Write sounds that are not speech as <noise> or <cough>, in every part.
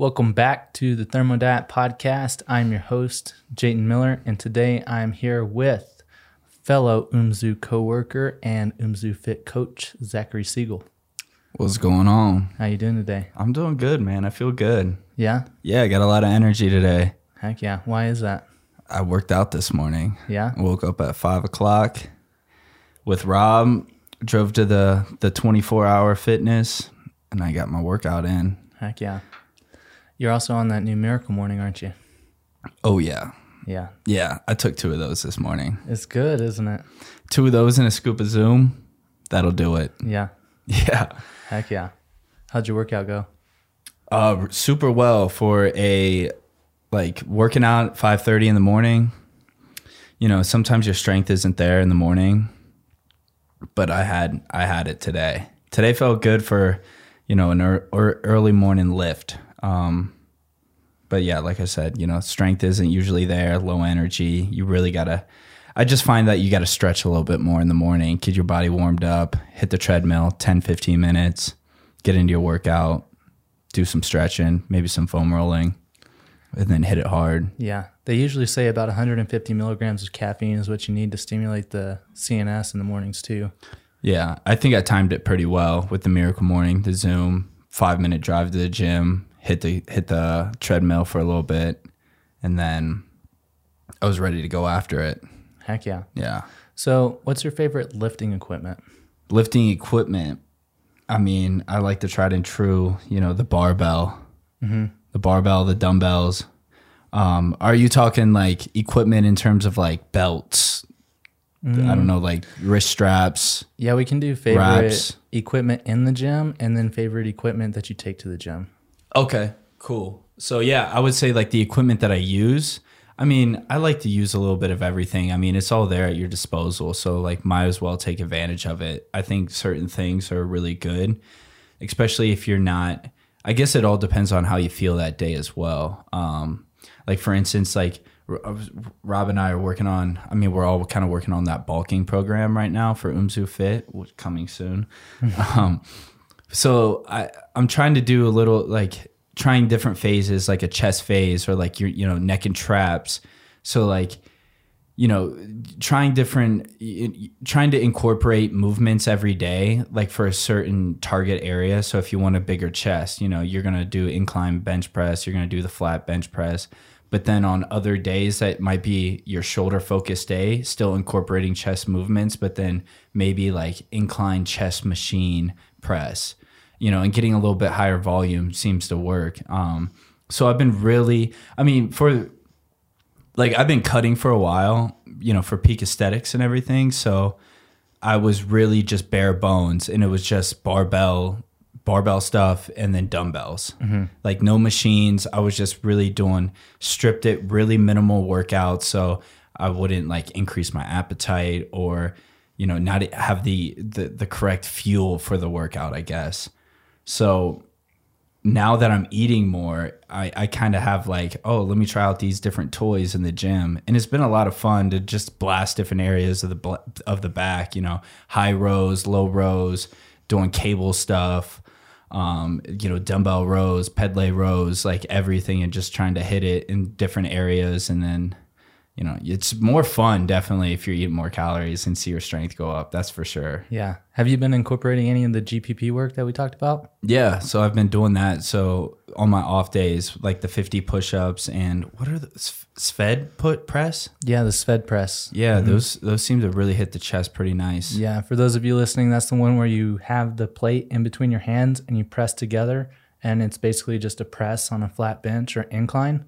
Welcome back to the Thermodiet podcast. I'm your host, Jayton Miller, and today I'm here with fellow UMZU coworker and UMZU Fit coach, Zachary Siegel. What's going on? How you doing today? I'm doing good, man. I feel good. Yeah? Yeah, I got a lot of energy today. Heck yeah. Why is that? I worked out this morning. Yeah? I woke up at five o'clock with Rob, drove to the the 24 hour fitness, and I got my workout in. Heck yeah. You're also on that new miracle morning, aren't you? Oh yeah, Yeah. yeah. I took two of those this morning. It's good, isn't it? Two of those and a scoop of Zoom. That'll do it. Yeah. <laughs> Yeah. Heck yeah. How'd your workout go? Uh, super well for a like working out at 5:30 in the morning. You know, sometimes your strength isn't there in the morning, but I had I had it today. Today felt good for, you know, an er, early morning lift. Um, but yeah, like I said, you know, strength isn't usually there, low energy. You really got to I just find that you got to stretch a little bit more in the morning, get your body warmed up, hit the treadmill 10 15 minutes, get into your workout, do some stretching, maybe some foam rolling, and then hit it hard. Yeah. They usually say about 150 milligrams of caffeine is what you need to stimulate the CNS in the mornings, too. Yeah, I think I timed it pretty well with the Miracle Morning, the Zoom, five minute drive to the gym, hit the hit the treadmill for a little bit, and then I was ready to go after it. Heck yeah. Yeah, So, what's your favorite lifting equipment? lifting equipment. I mean, I like the tried and true. You know, the barbell, the barbell, the dumbbells. Um, are you talking like equipment in terms of like belts? I don't know, like wrist straps. Yeah, we can do favorite Wraps. equipment in the gym and then favorite equipment that you take to the gym. Okay, cool. So yeah, I would say like the equipment that I use. I mean, I like to use a little bit of everything. I mean, it's all there at your disposal, so like might as well take advantage of it. I think certain things are really good, especially if you're not. I guess it all depends on how you feel that day as well. Um, like for instance, like was- Rob and I are working on. I mean, we're all kind of working on that bulking program right now for Umzu Fit, which coming soon. <laughs> um, so I I'm trying to do a little like trying different phases, like a chest phase or like your you know neck and traps. So like you know trying different trying to incorporate movements every day like for a certain target area. So if you want a bigger chest you know you're going to do incline bench press you're going to do the flat bench press. But then on other days that might be your shoulder focused day still incorporating chest movements but then maybe like incline chest machine press you know and getting a little bit higher volume seems to work um so i've been really i mean for like I've been cutting for a while, you know, for peak aesthetics and everything. So I was really just bare bones and it was just barbell barbell stuff and then dumbbells. Like no machines. I was just really doing stripped it really minimal workouts so I wouldn't like increase my appetite or you know not have the the, the correct fuel for the workout, I guess. So now that I'm eating more, I, I kind of have like, oh, let me try out these different toys in the gym, and it's been a lot of fun to just blast different areas of the of the back, you know, high rows, low rows, doing cable stuff, um, you know, dumbbell rows, pedlay rows, like everything, and just trying to hit it in different areas, and then. You know, it's more fun definitely if you're eating more calories and see your strength go up. That's for sure. Yeah. Have you been incorporating any of the GPP work that we talked about? Yeah, so I've been doing that. So on my off days, like the 50 push-ups and what are the Svend put press? Yeah, the Svend press. Yeah, mm-hmm. those those seem to really hit the chest pretty nice. Yeah, for those of you listening, that's the one where you have the plate in between your hands and you press together, and it's basically just a press on a flat bench or incline.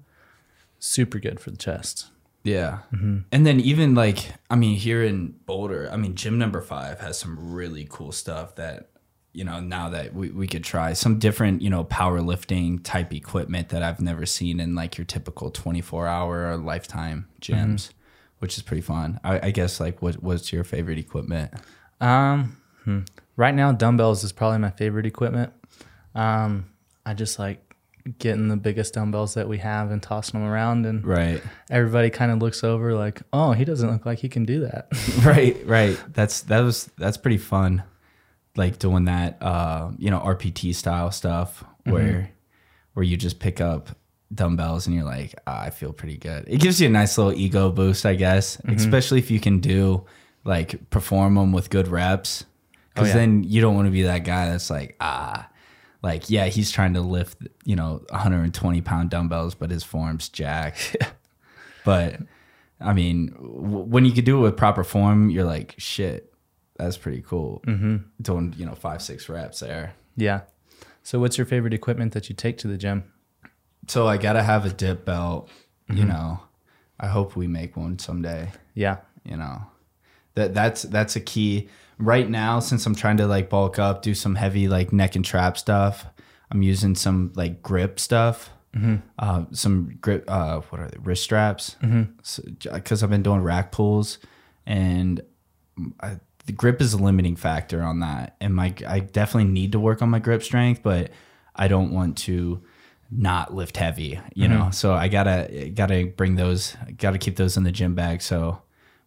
Super good for the chest. Yeah. And then even like I mean here in Boulder, I mean gym number 5 has some really cool stuff that you know now that we, we could try some different you know powerlifting type equipment that I've never seen in like your typical 24 hour or lifetime gyms, which is pretty fun. I, I guess like what what's your favorite equipment? Um, hmm. right now, dumbbells is probably my favorite equipment. Um, I just like getting the biggest dumbbells that we have and tossing them around, and Right. everybody kind of looks over like, "Oh, he doesn't look like he can do that." <laughs> <laughs> right right that's that was that's pretty fun like doing that uh you know rpt style stuff where where you just pick up dumbbells and you're like, ah, I feel pretty good. It gives you a nice little ego boost, I guess, especially if you can do like perform them with good reps. Because yeah. then you don't want to be that guy that's like, ah, like, yeah, he's trying to lift, you know, 120 pound dumbbells, but his form's jacked. <laughs> But I mean, w- when you could do it with proper form, you're like, shit, that's pretty cool. Mm-hmm. Doing, you know, five, six reps there. Yeah. So, what's your favorite equipment that you take to the gym? So I gotta have a dip belt. You know, I hope we make one someday. Yeah. You know, that that's that's a key right now. Since I'm trying to like bulk up, do some heavy like neck and trap stuff. I'm using some like grip stuff. Uh, some grip. Uh, what are they? Wrist straps. Because I've been doing rack pulls, and I, the grip is a limiting factor on that. And my I definitely need to work on my grip strength, but I don't want to not lift heavy, you know. So I gotta gotta bring those, gotta keep those in the gym bag. So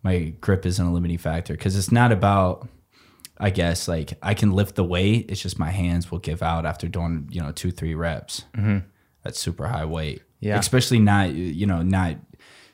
my grip isn't a limiting factor because it's not about. I guess like I can lift the weight. It's just my hands will give out after doing you know two three reps. Mm-hmm. That's super high weight. Yeah. especially not you know not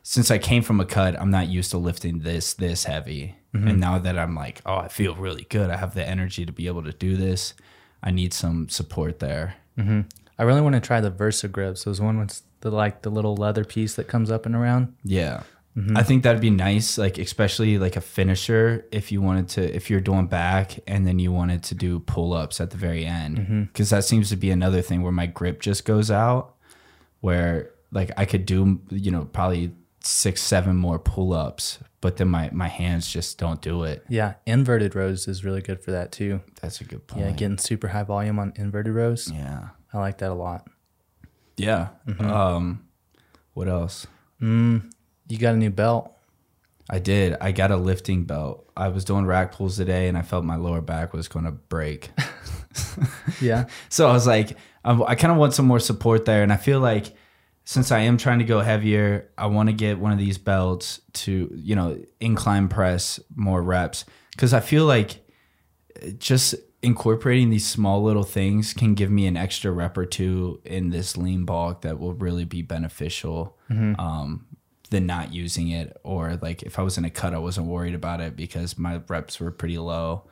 since I came from a cut. I'm not used to lifting this this heavy. Mm-hmm. And now that I'm like, oh, I feel really good. I have the energy to be able to do this. I need some support there. Mm-hmm. I really want to try the Versa Gripps. Those one with the like the little leather piece that comes up and around. Yeah. Mm-hmm. I think that'd be nice, like especially like a finisher if you wanted to if you're doing back and then you wanted to do pull ups at the very end. Mm-hmm. Because that seems to be another thing where my grip just goes out where like I could do, you know, probably six, seven more pull ups, but then my, my hands just don't do it. Yeah, inverted rows is really good for that too. That's a good point. Yeah, getting super high volume on inverted rows. yeah. I like that a lot. Yeah. Mm-hmm. Um what else? Mm, You got a new belt. I did. I got a lifting belt. I was doing rack pulls today and I felt my lower back was going to break. <laughs> Yeah. <laughs> so I was like, I, I kind of want some more support there. And I feel like since I am trying to go heavier, I want to get one of these belts to, you know, incline press more reps. Cause I feel like just incorporating these small little things can give me an extra rep or two in this lean bulk that will really be beneficial. Um, than not using it or like if I was in a cut I wasn't worried about it because my reps were pretty low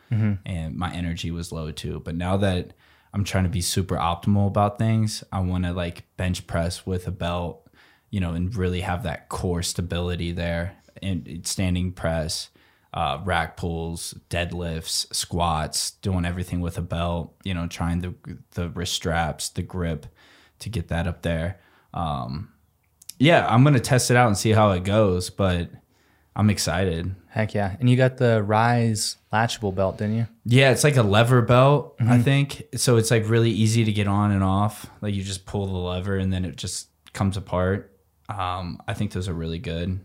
and my energy was low too. But now that I'm trying to be super optimal about things I want to like bench press with a belt you know and really have that core stability there and standing press uh, rack pulls deadlifts squats doing everything with a belt you know trying the the wrist straps the grip to get that up there. Um, yeah, I'm gonna test it out and see how it goes, but I'm excited. Heck yeah. And you got the Rise latchable belt, didn't you? Yeah, it's like a lever belt, I think. So it's like really easy to get on and off. Like you just pull the lever and then it just comes apart. Um, I think those are really good.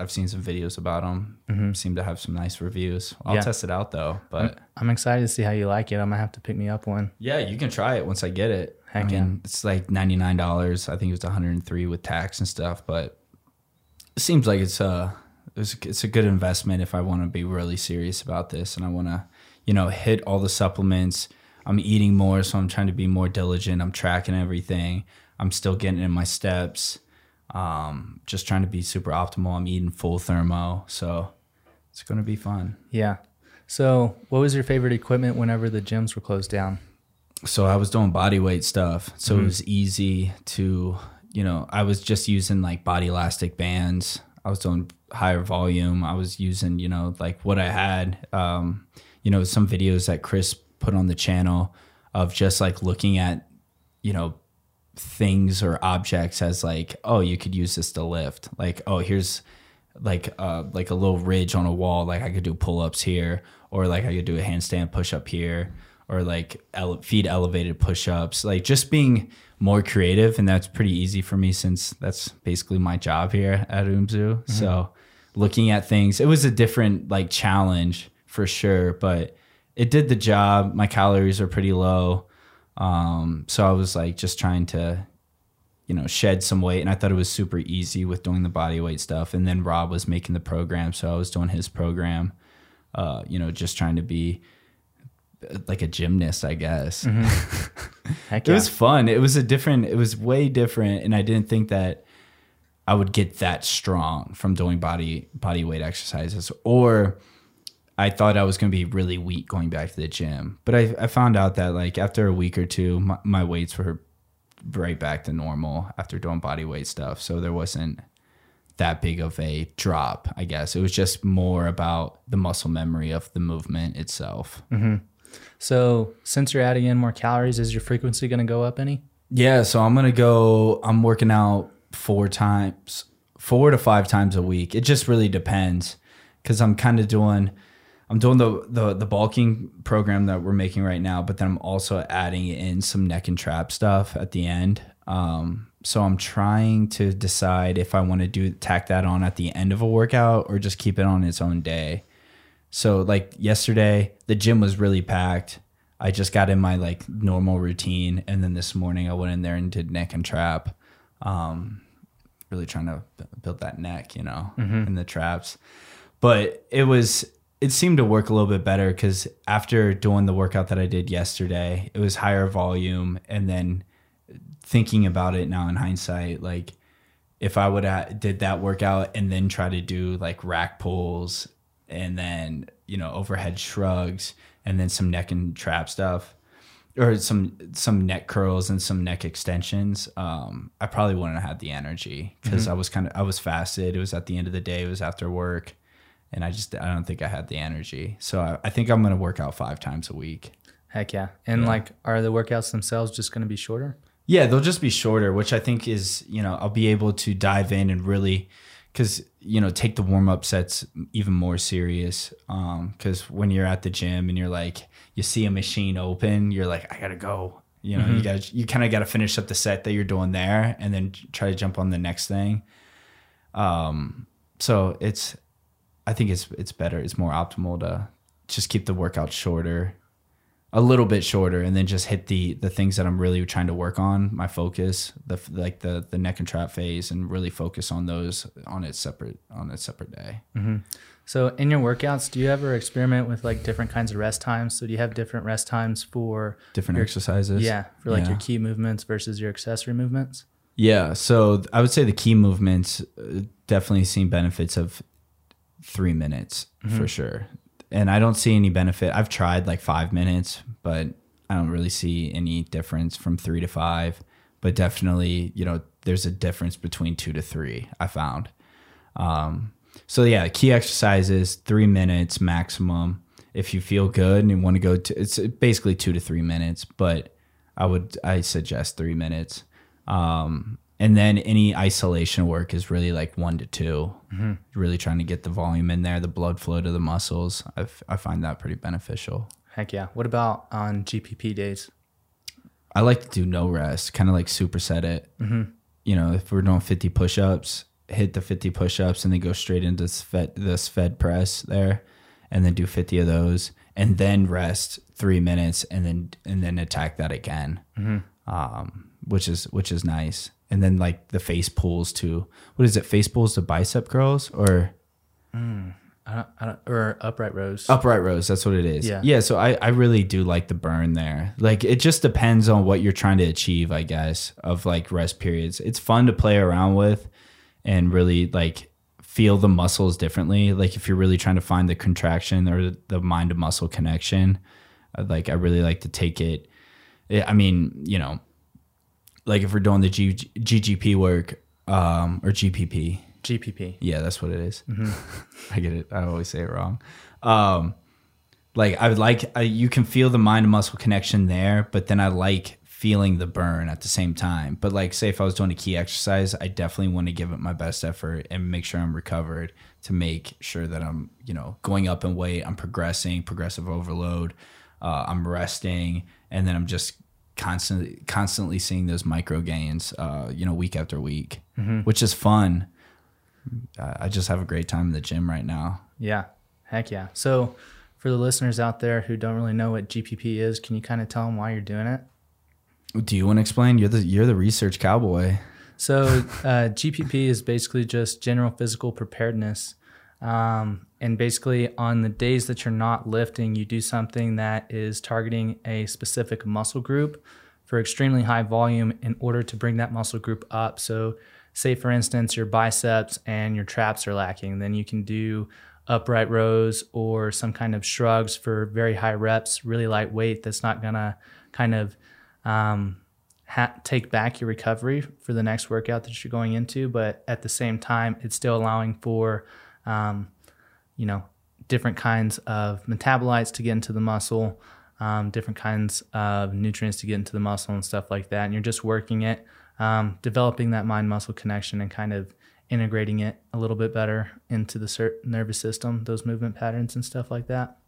I've seen some videos about them. Seem to have some nice reviews. I'll Yeah. test it out though. But I'm excited to see how you like it. I'm gonna have to pick me up one. yeah, you can try it once I get it. Heck I yeah. it's like ninety nine dollars. I think it was one hundred and three with tax and stuff. But it seems like it's a it's, it's a good investment if I want to be really serious about this and I want to, you know, hit all the supplements. I'm eating more, so I'm trying to be more diligent. I'm tracking everything. I'm still getting in my steps. Um, just trying to be super optimal. I'm eating full thermo, so it's gonna be fun. Yeah. So, what was your favorite equipment whenever the gyms were closed down? So I was doing body weight stuff. So it was easy to, you know, I was just using like body elastic bands. I was doing higher volume. I was using, you know, like what I had, um, you know, some videos that Chris put on the channel of just like looking at, you know, things or objects as like, oh, you could use this to lift. Like, oh, here's like uh like a little ridge on a wall. Like I could do pull ups here, or like I could do a handstand push up here, or like ele- feet elevated push ups. Like just being more creative, and that's pretty easy for me since that's basically my job here at Umzu. So looking at things, it was a different like challenge for sure, but it did the job. My calories are pretty low. Um, so I was like just trying to, you know, shed some weight. And I thought it was super easy with doing the body weight stuff. And then Rob was making the program. So I was doing his program, uh, you know, just trying to be like a gymnast, I guess. Mm-hmm. <laughs> It yeah. was fun. It was a different. It was way different, and I didn't think that I would get that strong from doing body body weight exercises, or I thought I was going to be really weak going back to the gym. But I, I found out that like after a week or two, my, my weights were right back to normal after doing body weight stuff. So there wasn't that big of a drop. I guess it was just more about the muscle memory of the movement itself. Mm-hmm. So since you're adding in more calories, is your frequency going to go up any? Yeah, so I'm gonna go. I'm working out four times, four to five times a week. It just really depends, because I'm kind of doing, I'm doing the, the the bulking program that we're making right now, but then I'm also adding in some neck and trap stuff at the end. Um, so I'm trying to decide if I want to do tack that on at the end of a workout or just keep it on its own day. So like yesterday, the gym was really packed. I just got in my like normal routine, and then this morning I went in there and did neck and trap. Um, really trying to build that neck, you know, in the traps. But it was it seemed to work a little bit better because after doing the workout that I did yesterday, it was higher volume, and then thinking about it now in hindsight, like if I would have did that workout and then try to do like rack pulls and then you know overhead shrugs and then some neck and trap stuff or some some neck curls and some neck extensions. Um i probably wouldn't have had the energy because i was kind of i was fasted. It was at the end of the day. It was after work. And i just i don't think i had the energy. So i, I think i'm going to work out five times a week. Heck yeah. And like, are the workouts themselves just going to be shorter? Yeah, they'll just be shorter, which I think is, you know, I'll be able to dive in and really, because, you know, take the warm up sets even more serious. Because when you're at the gym and you're like, you see a machine open, you're like, I got to go. You know, you got you kind of got to finish up the set that you're doing there and then try to jump on the next thing. Um, so it's, I think it's, it's better. It's more optimal to just keep the workout shorter a little bit shorter and then just hit the the things that I'm really trying to work on my focus the like the the neck and trap phase and really focus on those on its separate on its separate day So in your workouts, do you ever experiment with like different kinds of rest times? So do you have different rest times for different exercises yeah, for like Yeah. your key movements versus your accessory movements? yeah so I would say the key movements uh, definitely seen benefits of 3 minutes for sure and I don't see any benefit I've tried like 5 minutes but I don't really see any difference from 3 to 5 but definitely you know there's a difference between 2 to 3 I found Um, so yeah, key exercises, three minutes maximum. If you feel good and you want to go to, it's basically two to three minutes, but I would, I suggest three minutes. Um, and then any isolation work is really like one to 2 mm-hmm. Really trying to get the volume in there, the blood flow to the muscles. I, I find that pretty beneficial. Heck yeah. What about on GPP days? I like to do no rest, kind of like superset it. Mm-hmm. You know, if we're doing 50 push ups, hit the 50 push ups and then go straight into this fed, this fed press there and then do 50 of those and then rest three minutes and then, and then attack that again. Mm-hmm. Um, which is, which is nice. And then like the face pulls to, what is it? Face pulls to bicep curls or I don't, I don't, or upright rows. Upright rows, that's what it is. Yeah. Yeah. So I, I really do like the burn there. Like it just depends on what you're trying to achieve, I guess, of like rest periods. It's fun to play around with and really like feel the muscles differently. Like if you're really trying to find the contraction or the mind to muscle connection, uh, like I really like to take it. I mean, you know, like if we're doing the G, GGP work um, or GPP, GPP. yeah, that's what it is. <laughs> I get it. I always say it wrong. Um, like I would like I, you can feel the mind muscle connection there, but then I like feeling the burn at the same time. But like, say if I was doing a key exercise, I definitely want to give it my best effort and make sure I'm recovered to make sure that I'm you know going up in weight, I'm progressing, progressive overload, uh, I'm resting, and then I'm just constantly constantly seeing those micro gains, uh, you know, week after week, which is fun. I I just have a great time in the gym right now. Yeah. Heck yeah. So for the listeners out there who don't really know what GPP is, can you kind of tell them why you're doing it? Do you want to explain? You're the you're the research cowboy. So uh, GPP is basically just general physical preparedness. Um, and basically, on the days that you're not lifting, you do something that is targeting a specific muscle group for extremely high volume in order to bring that muscle group up. So, say for instance, your biceps and your traps are lacking, then you can do upright rows or some kind of shrugs for very high reps, really light weight that's not gonna kind of um, ha- take back your recovery for the next workout that you're going into. But at the same time, it's still allowing for, um, you know, different kinds of metabolites to get into the muscle, um, different kinds of nutrients to get into the muscle and stuff like that. And you're just working it, um, developing that mind muscle connection and kind of integrating it a little bit better into the nervous system, those movement patterns and stuff like that.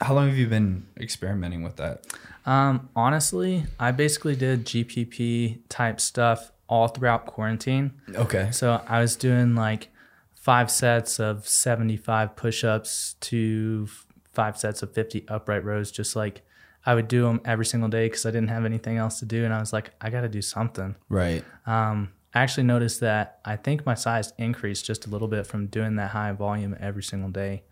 How long have you been experimenting with that? Um, honestly, I basically did GPP type stuff all throughout quarantine. Okay. So I was doing like five sets of 75 push ups to five sets of 50 upright rows, just like I would do them every single day because I didn't have anything else to do. And I was like, I got to do something. Right. Um, I actually noticed that I think my size increased just a little bit from doing that high volume every single day.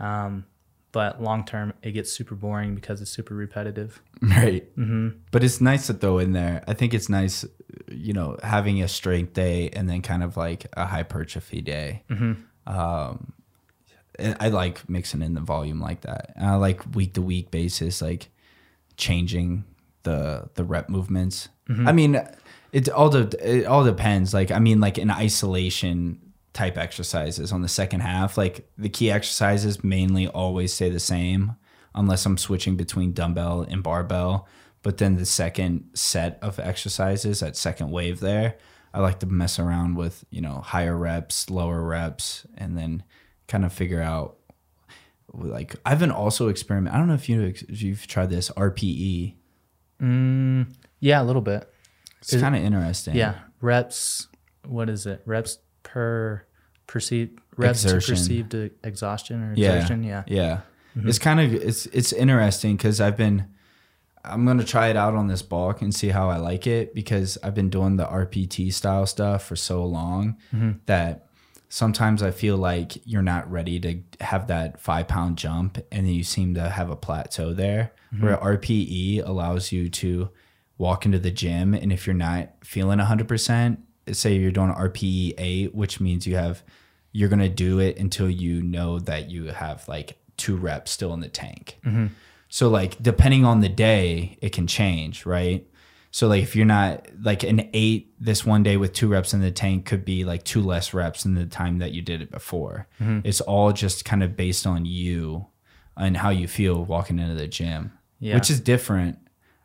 Um, but long term, it gets super boring because it's super repetitive. <laughs> Right. Mm-hmm. But it's nice to throw in there. I think it's nice, you know, having a strength day and then kind of like a hypertrophy day. Mm-hmm. Um, I like mixing in the volume like that. And I like week to week basis, like changing the the rep movements. Mm-hmm. I mean, it all de- it all depends. Like I mean, like in isolation type exercises on the second half, like the key exercises mainly always stay the same unless I'm switching between dumbbell and barbell. But then the second set of exercises, that second wave there, I like to mess around with you know higher reps, lower reps, and then kind of figure out like I've been also experiment. I don't know if you if you've tried this RPE. Mm, yeah, a little bit. It's kind of interesting. Yeah, reps. What is it? Reps per perceived reps exertion. to perceived exhaustion or exertion. Yeah, yeah. yeah. Mm-hmm. It's kind of it's it's interesting because I've been. I'm gonna try it out on this bulk and see how I like it because I've been doing the RPT style stuff for so long mm-hmm. that sometimes I feel like you're not ready to have that five pound jump and then you seem to have a plateau there. Mm-hmm. Where RPE allows you to walk into the gym and if you're not feeling 100% say you're doing rpe 8 which means you have you're going to do it until you know that you have like two reps still in the tank mm-hmm. so like depending on the day it can change right so like if you're not like an 8 this one day with two reps in the tank could be like two less reps than the time that you did it before mm-hmm. it's all just kind of based on you and how you feel walking into the gym yeah. which is different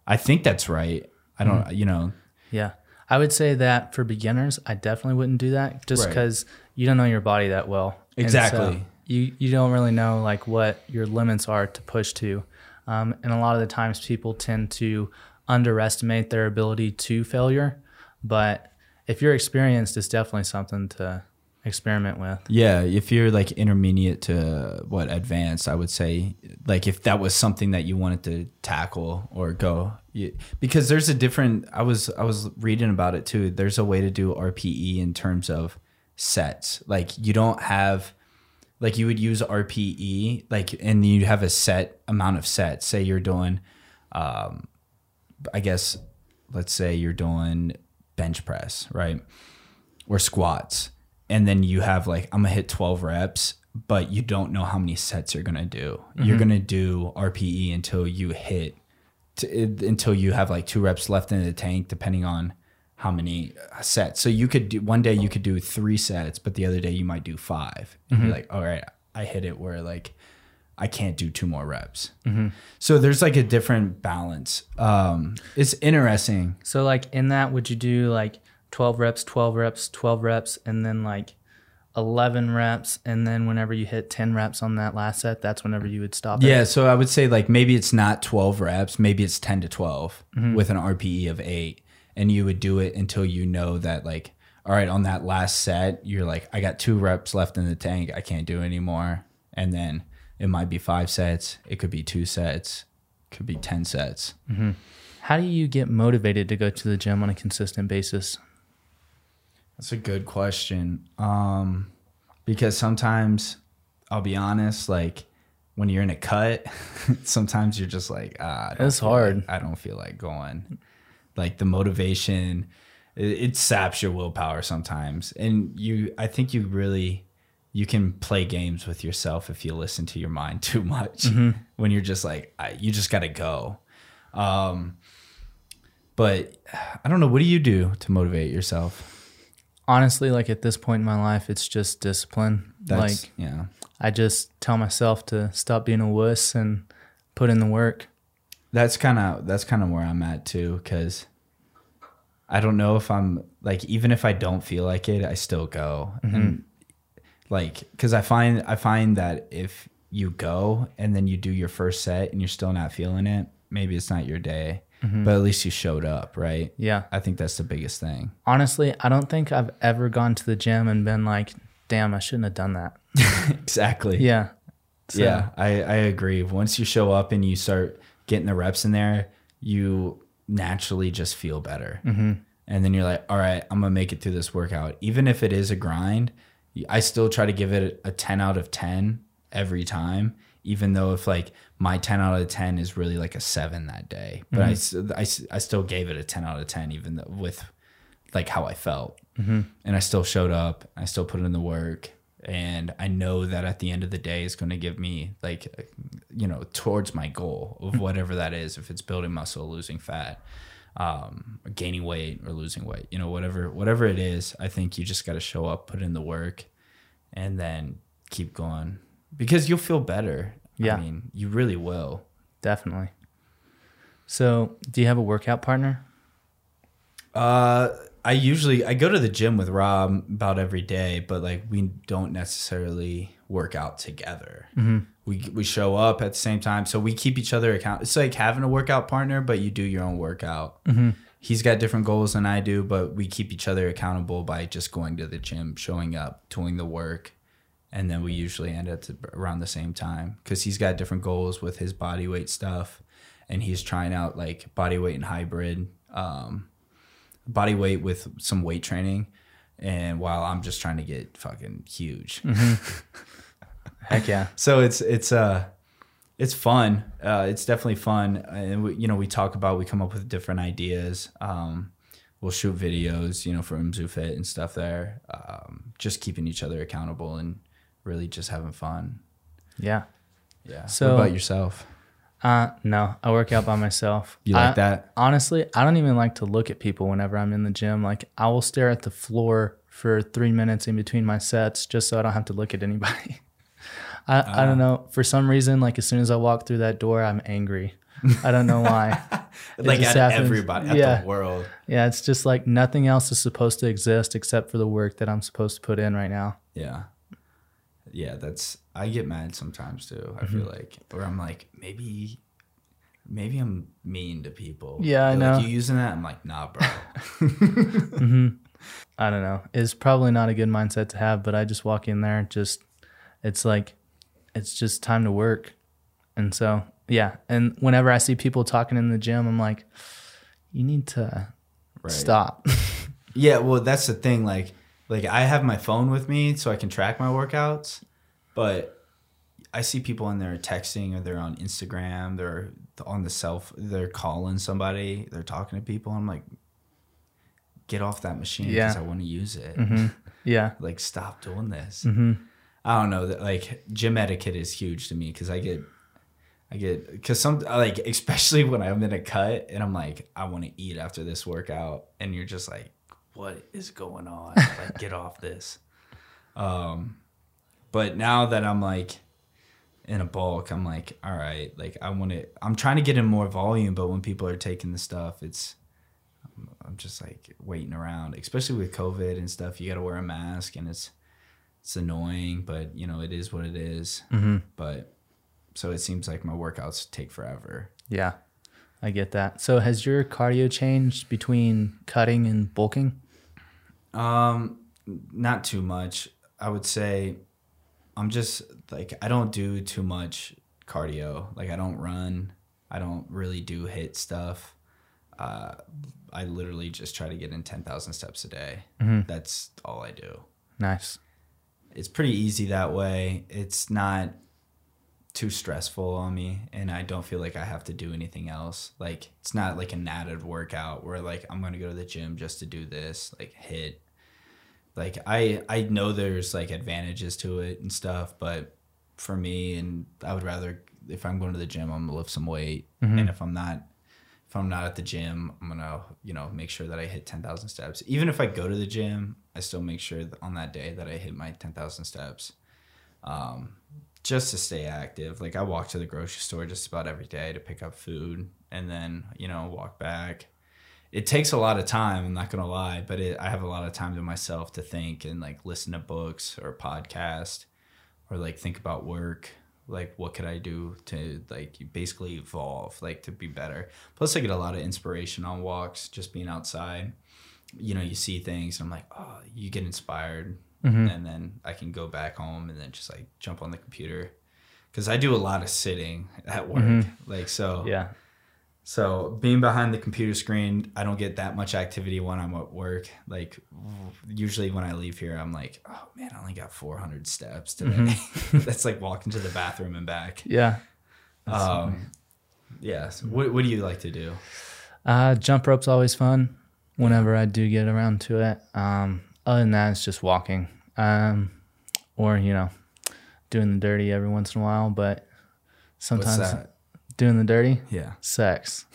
I think that's right. I don't, mm-hmm. you know. Yeah. I would say that for beginners, I definitely wouldn't do that just because right. you don't know your body that well. Exactly. So you, you don't really know like what your limits are to push to. Um, and a lot of the times people tend to underestimate their ability to failure. But if you're experienced, it's definitely something to experiment with. Yeah, if you're like intermediate to what advanced, I would say like if that was something that you wanted to tackle or go you, because there's a different I was I was reading about it too. There's a way to do RPE in terms of sets. Like you don't have like you would use RPE like and you have a set amount of sets. Say you're doing um I guess let's say you're doing bench press, right? Or squats and then you have like I'm gonna hit 12 reps, but you don't know how many sets you're gonna do. Mm-hmm. You're gonna do RPE until you hit to, until you have like two reps left in the tank, depending on how many uh, sets. So you could do one day you could do three sets, but the other day you might do 5 mm-hmm. be like, all right, I hit it where like I can't do two more reps. Mm-hmm. So there's like a different balance. Um, it's interesting. So like in that, would you do like 12 reps, 12 reps, 12 reps, and then like 11 reps. And then whenever you hit 10 reps on that last set, that's whenever you would stop. Yeah. It. So I would say like maybe it's not 12 reps, maybe it's 10 to 12 mm-hmm. with an RPE of eight. And you would do it until you know that like, all right, on that last set, you're like, I got two reps left in the tank. I can't do anymore. And then it might be five sets. It could be two sets. Could be 10 sets. Mm-hmm. How do you get motivated to go to the gym on a consistent basis? That's a good question. Um, because sometimes I'll be honest, like when you're in a cut, <laughs> sometimes you're just like, ah, it's hard. Like, I don't feel like going. Like the motivation, it, it saps your willpower sometimes, and you. I think you really you can play games with yourself if you listen to your mind <laughs> too much when you're just like I, you just got to go um but i don't know what do you do to motivate yourself Honestly, like at this point in my life, it's just discipline. that's like yeah I just tell myself to stop being a wuss and put in the work. that's kind of that's kind of where i'm at too because i don't know if i'm like even if i don't feel like it i still go mm-hmm. and like because i find i find that if you go and then you do your first set and you're still not feeling it maybe it's not your day Mm-hmm. but at least you showed up right? Yeah. i think that's the biggest thing. Honestly, I don't think I've ever gone to the gym and been like, damn, I shouldn't have done that. <laughs> exactly. Yeah. So, yeah I, I agree. Once you show up and you start getting the reps in there you naturally just feel better. Mm-hmm. And then you're like all right i'm gonna make it through this workout. Even if it is a grind i still try to give it a 10 out of 10 every time even though if like my 10 out of 10 is really like a 7 that day but I mm-hmm. I I still gave it a 10 out of 10 even though with like how i felt. Mm-hmm. And i still showed up i still put in the work and i know that at the end of the day is going to give me like you know towards my goal of mm-hmm. whatever that is if it's building muscle losing fat um, or gaining weight or losing weight you know whatever whatever it is i think you just got to show up put in the work and then keep going. Because you'll feel better Yeah. i mean you really will Definitely. So, do you have a workout partner? Uh, I usually I go to the gym with Rob about every day, but like we don't necessarily work out together. We we show up at the same time, so we keep each other account. It's like having a workout partner, but you do your own workout. He's got different goals than I do, but we keep each other accountable by just going to the gym, showing up, doing the work, and then we usually end up around the same time because he's got different goals with his body weight stuff, and he's trying out like body weight and hybrid. Um, body weight with some weight training and while I'm just trying to get fucking huge. <laughs> Heck yeah. so it's it's uh it's fun. Uh it's definitely fun and we, you know we talk about we come up with different ideas. Um we'll shoot videos, you know, for Umzu Fit and stuff there. Um just keeping each other accountable and really just having fun. Yeah. Yeah. So- what about yourself? Uh, no, I work out by myself. You like I- that? Honestly, I don't even like to look at people whenever I'm in the gym. Like, I will stare at the floor for three minutes in between my sets just so I don't have to look at anybody. <laughs> I, I Ah. don't know. For some reason, like, as soon as I walk through that door, I'm angry. I don't know why. <laughs> Like at happens. everybody, at Yeah. the world. Yeah, it's just like nothing else is supposed to exist except for the work that I'm supposed to put in right now. Yeah. Yeah, that's I get mad sometimes too. I feel mm-hmm. like or I'm like, maybe maybe I'm mean to people. Yeah, I know. Like, you using that? I'm like, nah, bro. <laughs> Mm-hmm. I don't know. It's probably not a good mindset to have, but I just walk in there, just it's like it's just time to work. And so, yeah. And whenever I see people talking in the gym, I'm like, you need to Right. stop. <laughs> Yeah, well that's the thing. Like like I have my phone with me so I can track my workouts, but I see people in there texting or they're on Instagram, they're on the self they're calling somebody, they're talking to people. I'm like, get off that machine because Yeah. Mm-hmm. I want to use it. <laughs> yeah. like stop doing this Mm-hmm. i don't know that like gym etiquette is huge to me because i get i get because some like <laughs> especially when i'm in a cut and i'm like i want to eat after this workout and you're just like what is going on like get off this <laughs> um but now that i'm like in a bulk i'm like all right like i want to i'm trying to get in more volume but when people are taking the stuff it's I'm just like waiting around, especially with COVID and stuff. You got to wear a mask, and it's it's annoying, but you know it is what it is. But so it seems like my workouts take forever. Yeah. I get that. So, has your cardio changed between cutting and bulking? Um, not too much. I would say I'm just like I don't do too much cardio. Like I don't run. I don't really do hit stuff. Uh, I literally just try to get in ten thousand steps a day. That's all I do. Nice. it's pretty easy that way. It's not too stressful on me and I don't feel like I have to do anything else. Like it's not like an added workout where like I'm going to go to the gym just to do this, like hit. Like I I know there's like advantages to it and stuff, but for me and I would rather if I'm going to the gym, I'm going to lift some weight and if I'm not if I'm not at the gym, I'm gonna, you know, make sure that I hit 10,000 steps. Even if I go to the gym, I still make sure that on that day that I hit my 10,000 steps, um, just to stay active. Like I walk to the grocery store just about every day to pick up food, and then you know walk back. It takes a lot of time. I'm not gonna lie, but it, I have a lot of time to myself to think and like listen to books or podcast, or like think about work like what could i do to like basically evolve like to be better plus i get a lot of inspiration on walks just being outside you know you see things and i'm like oh you get inspired and then i can go back home and then just like jump on the computer because i do a lot of sitting at work like so Yeah. so being behind the computer screen, I don't get that much activity when I'm at work. Like usually when I leave here, I'm like, oh man, I only got 400 steps today. <laughs> That's like walking to the bathroom and back. <laughs> Yeah. Um, yeah. So what, what do you like to do? Uh, jump rope's always fun whenever I do get around to it. Um, other than that, it's just walking. Um, or, you know, doing the dirty every once in a while. But sometimes doing the dirty, Yeah. sex.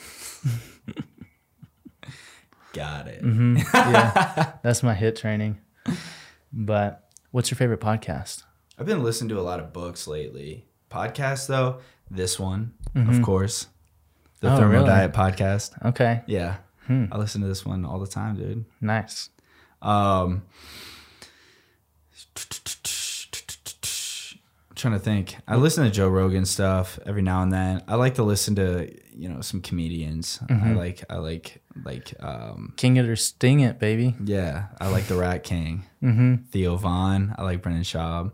Got it. Mm-hmm. <laughs> Yeah. That's my hit training. But what's your favorite podcast? I've been listening to a lot of books lately. Podcasts though, this one, of course. The Oh, Thermo really? Diet podcast. Okay. Yeah. I listen to this one all the time, dude. Nice. Um, trying to think. I listen to Joe Rogan stuff every now and then. I like to listen to you know some comedians. I like I like like um King it or sting it, baby. yeah I like the Rat King, Mm-hmm. Theo Von. I like Brendan Schaub.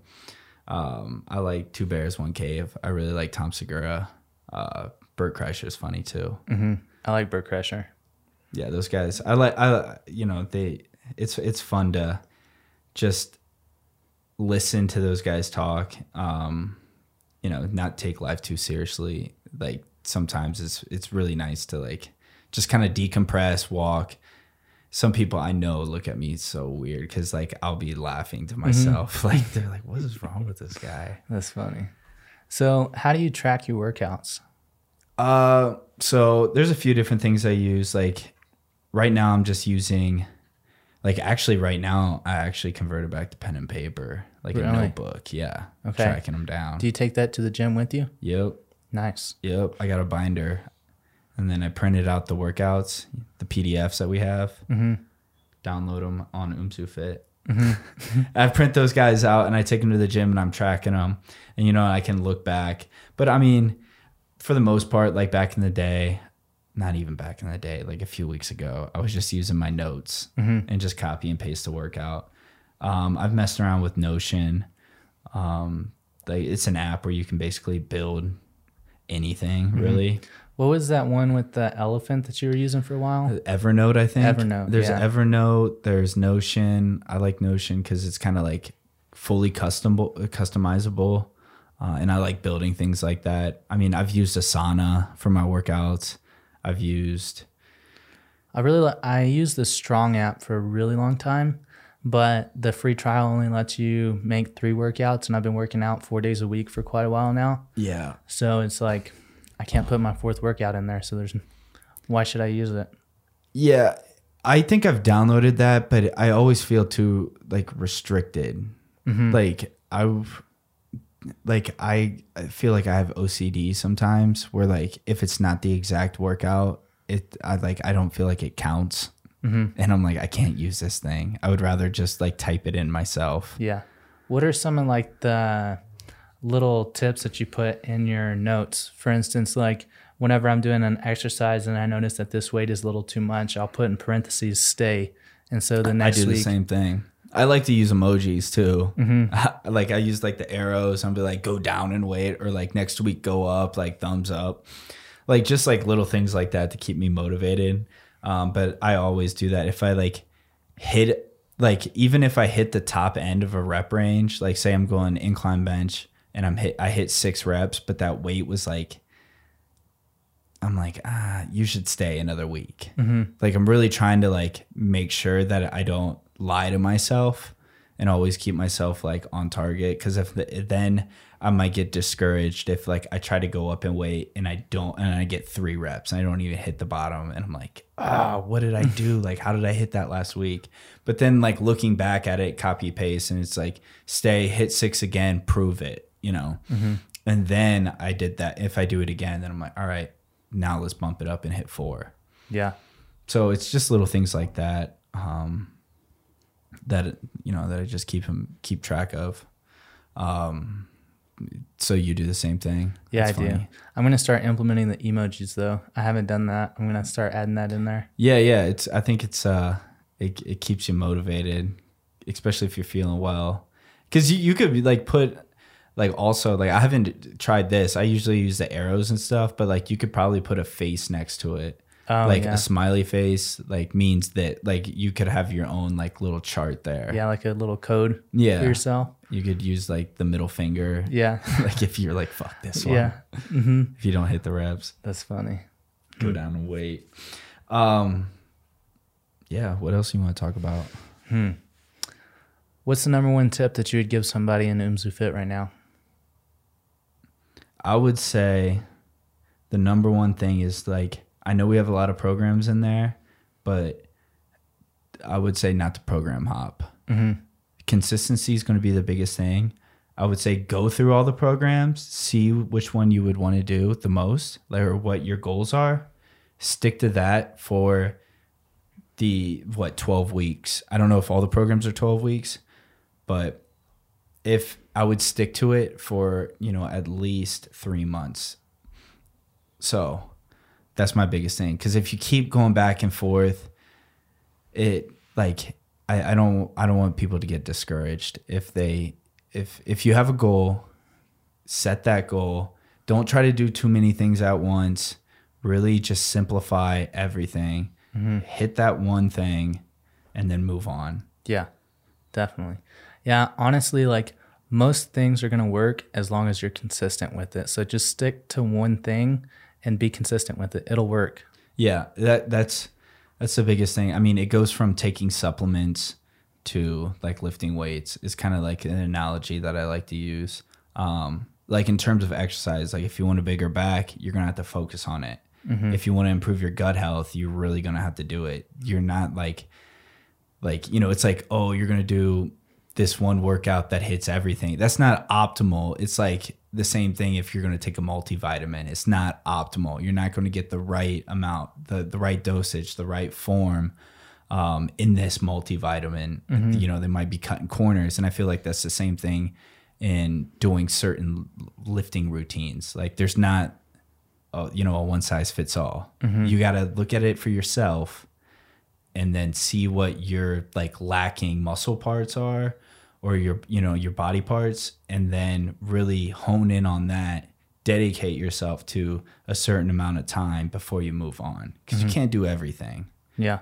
Um, I like Two Bears One Cave. I really like Tom Segura. Uh, Bert Kreischer is funny too. Mm-hmm. I like Bert Kreischer. yeah those guys i like i you know they it's it's fun to just listen to those guys talk um you know not take life too seriously like sometimes it's it's really nice to like just kind of decompress walk some people i know look at me so weird because like i'll be laughing to myself <laughs> like they're like what is wrong with this guy That's funny. So, how do you track your workouts? Uh, so there's a few different things I use. Like right now, I'm just using, like actually right now, I actually converted back to pen and paper, like a notebook. Yeah, Okay. tracking them down. Do you take that to the gym with you? yep, Nice. yep. I got a binder, and then I printed out the workouts, the PDFs that we have. Mm-hmm. Download them on UMZU Fit. <laughs> I print those guys out and I take them to the gym and I'm tracking them, and you know I can look back. But I mean, for the most part, like back in the day, not even back in the day, like a few weeks ago, I was just using my notes and just copy and paste the workout. Um, I've messed around with Notion. Um, like it's an app where you can basically build anything really. What was that one with the elephant that you were using for a while? Evernote, I think. Evernote, There's yeah. Evernote. There's Notion. I like Notion because it's kind of like fully custom customizable, uh, and I like building things like that. I mean, I've used Asana for my workouts. I've used I really li- I used the Strong app for a really long time, but the free trial only lets you make three workouts, and I've been working out four days a week for quite a while now. yeah. So it's like I can't put my fourth workout in there. So there's why should I use it? Yeah, I think I've downloaded that, but I always feel too like restricted. Mm-hmm. Like I, like I, I feel like I have OCD sometimes, where like if it's not the exact workout, it I like I don't feel like it counts, mm-hmm. and I'm like I can't use this thing. I would rather just like type it in myself. Yeah. What are some of like the little tips that you put in your notes? For instance, like whenever I'm doing an exercise and I notice that this weight is a little too much, I'll put in parentheses stay. And so the next I do the same thing. I like to use emojis too. <laughs> like I use like the arrows. I'm be like go down and wait, or like next week go up, like thumbs up, like just like little things like that to keep me motivated. Um, but I always do that if I like hit like even if I hit the top end of a rep range, like say I'm going incline bench and I'm hit I hit six reps, but that weight was like I'm like, ah, you should stay another week. Like I'm really trying to like make sure that I don't lie to myself and always keep myself like on target. Cause if the, then I might get discouraged if like I try to go up and weight and I don't, and I get three reps and I don't even hit the bottom. And I'm like, ah, what did I do? <laughs> like, how did I hit that last week? But then like looking back at it, copy paste, and it's like, stay, hit six again, prove it, you know? And then I did that. If I do it again, then I'm like, all right, now let's bump it up and hit four. Yeah. So it's just little things like that um, that you know that I just keep him keep track of. Um, so you do the same thing. Yeah, That's I do. I'm gonna start implementing the emojis though. I haven't done that. I'm gonna start adding that in there. Yeah, yeah. It's I think it's uh it it keeps you motivated, especially if you're feeling well. Cuz you you could like put like also like I haven't tried this. I usually use the arrows and stuff, but like you could probably put a face next to it. Oh, like yeah. a smiley face like means that like you could have your own like little chart there. Yeah, like a little code Yeah. for yourself. You could use like the middle finger. Yeah. <laughs> like if you're like fuck this one. yeah. hmm If you don't hit the reps, That's funny. go down and wait. Um yeah, what else you want to talk about? Hmm. What's the number one tip that you would give somebody in UMZU Fit right now? I would say the number one thing is like I know we have a lot of programs in there, but I would say not to program hop. Mm-hmm. Consistency is going to be the biggest thing. I would say go through all the programs, see which one you would want to do the most, like or what your goals are. Stick to that for the what 12 weeks. I don't know if all the programs are 12 weeks, but if I would stick to it for, you know, at least 3 months. So, that's my biggest thing cuz if you keep going back and forth, it like I, I don't I don't want people to get discouraged if they if if you have a goal, set that goal. Don't try to do too many things at once. Really just simplify everything. Mm-hmm. Hit that one thing and then move on. Yeah, definitely. Yeah, honestly, like most things are going to work as long as you're consistent with it. So just stick to one thing and be consistent with it. It'll work. Yeah, that that's that's the biggest thing. I mean, it goes from taking supplements to like lifting weights. It's kind of like an analogy that I like to use. Um, like in terms of exercise, like if you want a bigger back, you're gonna have to focus on it. If you want to improve your gut health, you're really gonna have to do it. You're not like like you know, it's like oh, you're gonna do this one workout that hits everything. That's not optimal. It's like the same thing if you're going to take a multivitamin. It's not optimal. You're not going to get the right amount, the the right dosage, the right form um, in this multivitamin. Mm-hmm. You know, they might be cutting corners, and I feel like that's the same thing in doing certain lifting routines. Like there's not, a, you know, a one size fits all. Mm-hmm. You got to look at it for yourself and then see what your like lacking muscle parts are or your you know your body parts and then really hone in on that dedicate yourself to a certain amount of time before you move on because you can't do everything Yeah.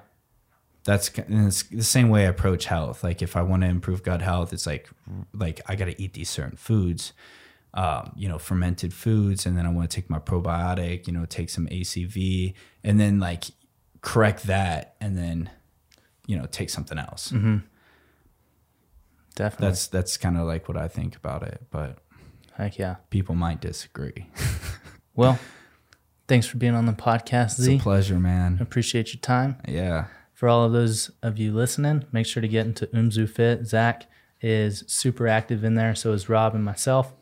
that's and it's the same way I approach health. Like if I want to improve gut health, it's like like I got to eat these certain foods, um, you know, fermented foods, and then I want to take my probiotic, you know, take some ACV, and then like correct that, and then you know take something else. Definitely. That's that's kind of like what I think about it, but Heck yeah. people might disagree. <laughs> Well, thanks for being on the podcast, It's a pleasure, man. Appreciate your time. Yeah. For all of those of you listening, make sure to get into UMZU Fit. Zach is super active in there, so is Rob and myself.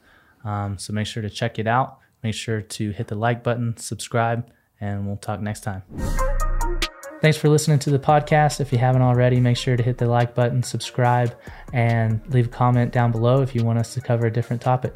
Um, so make sure to check it out. Make sure to hit the like button, subscribe, and we'll talk next time. Thanks for listening to the podcast. If you haven't already, make sure to hit the like button, subscribe, and leave a comment down below if you want us to cover a different topic.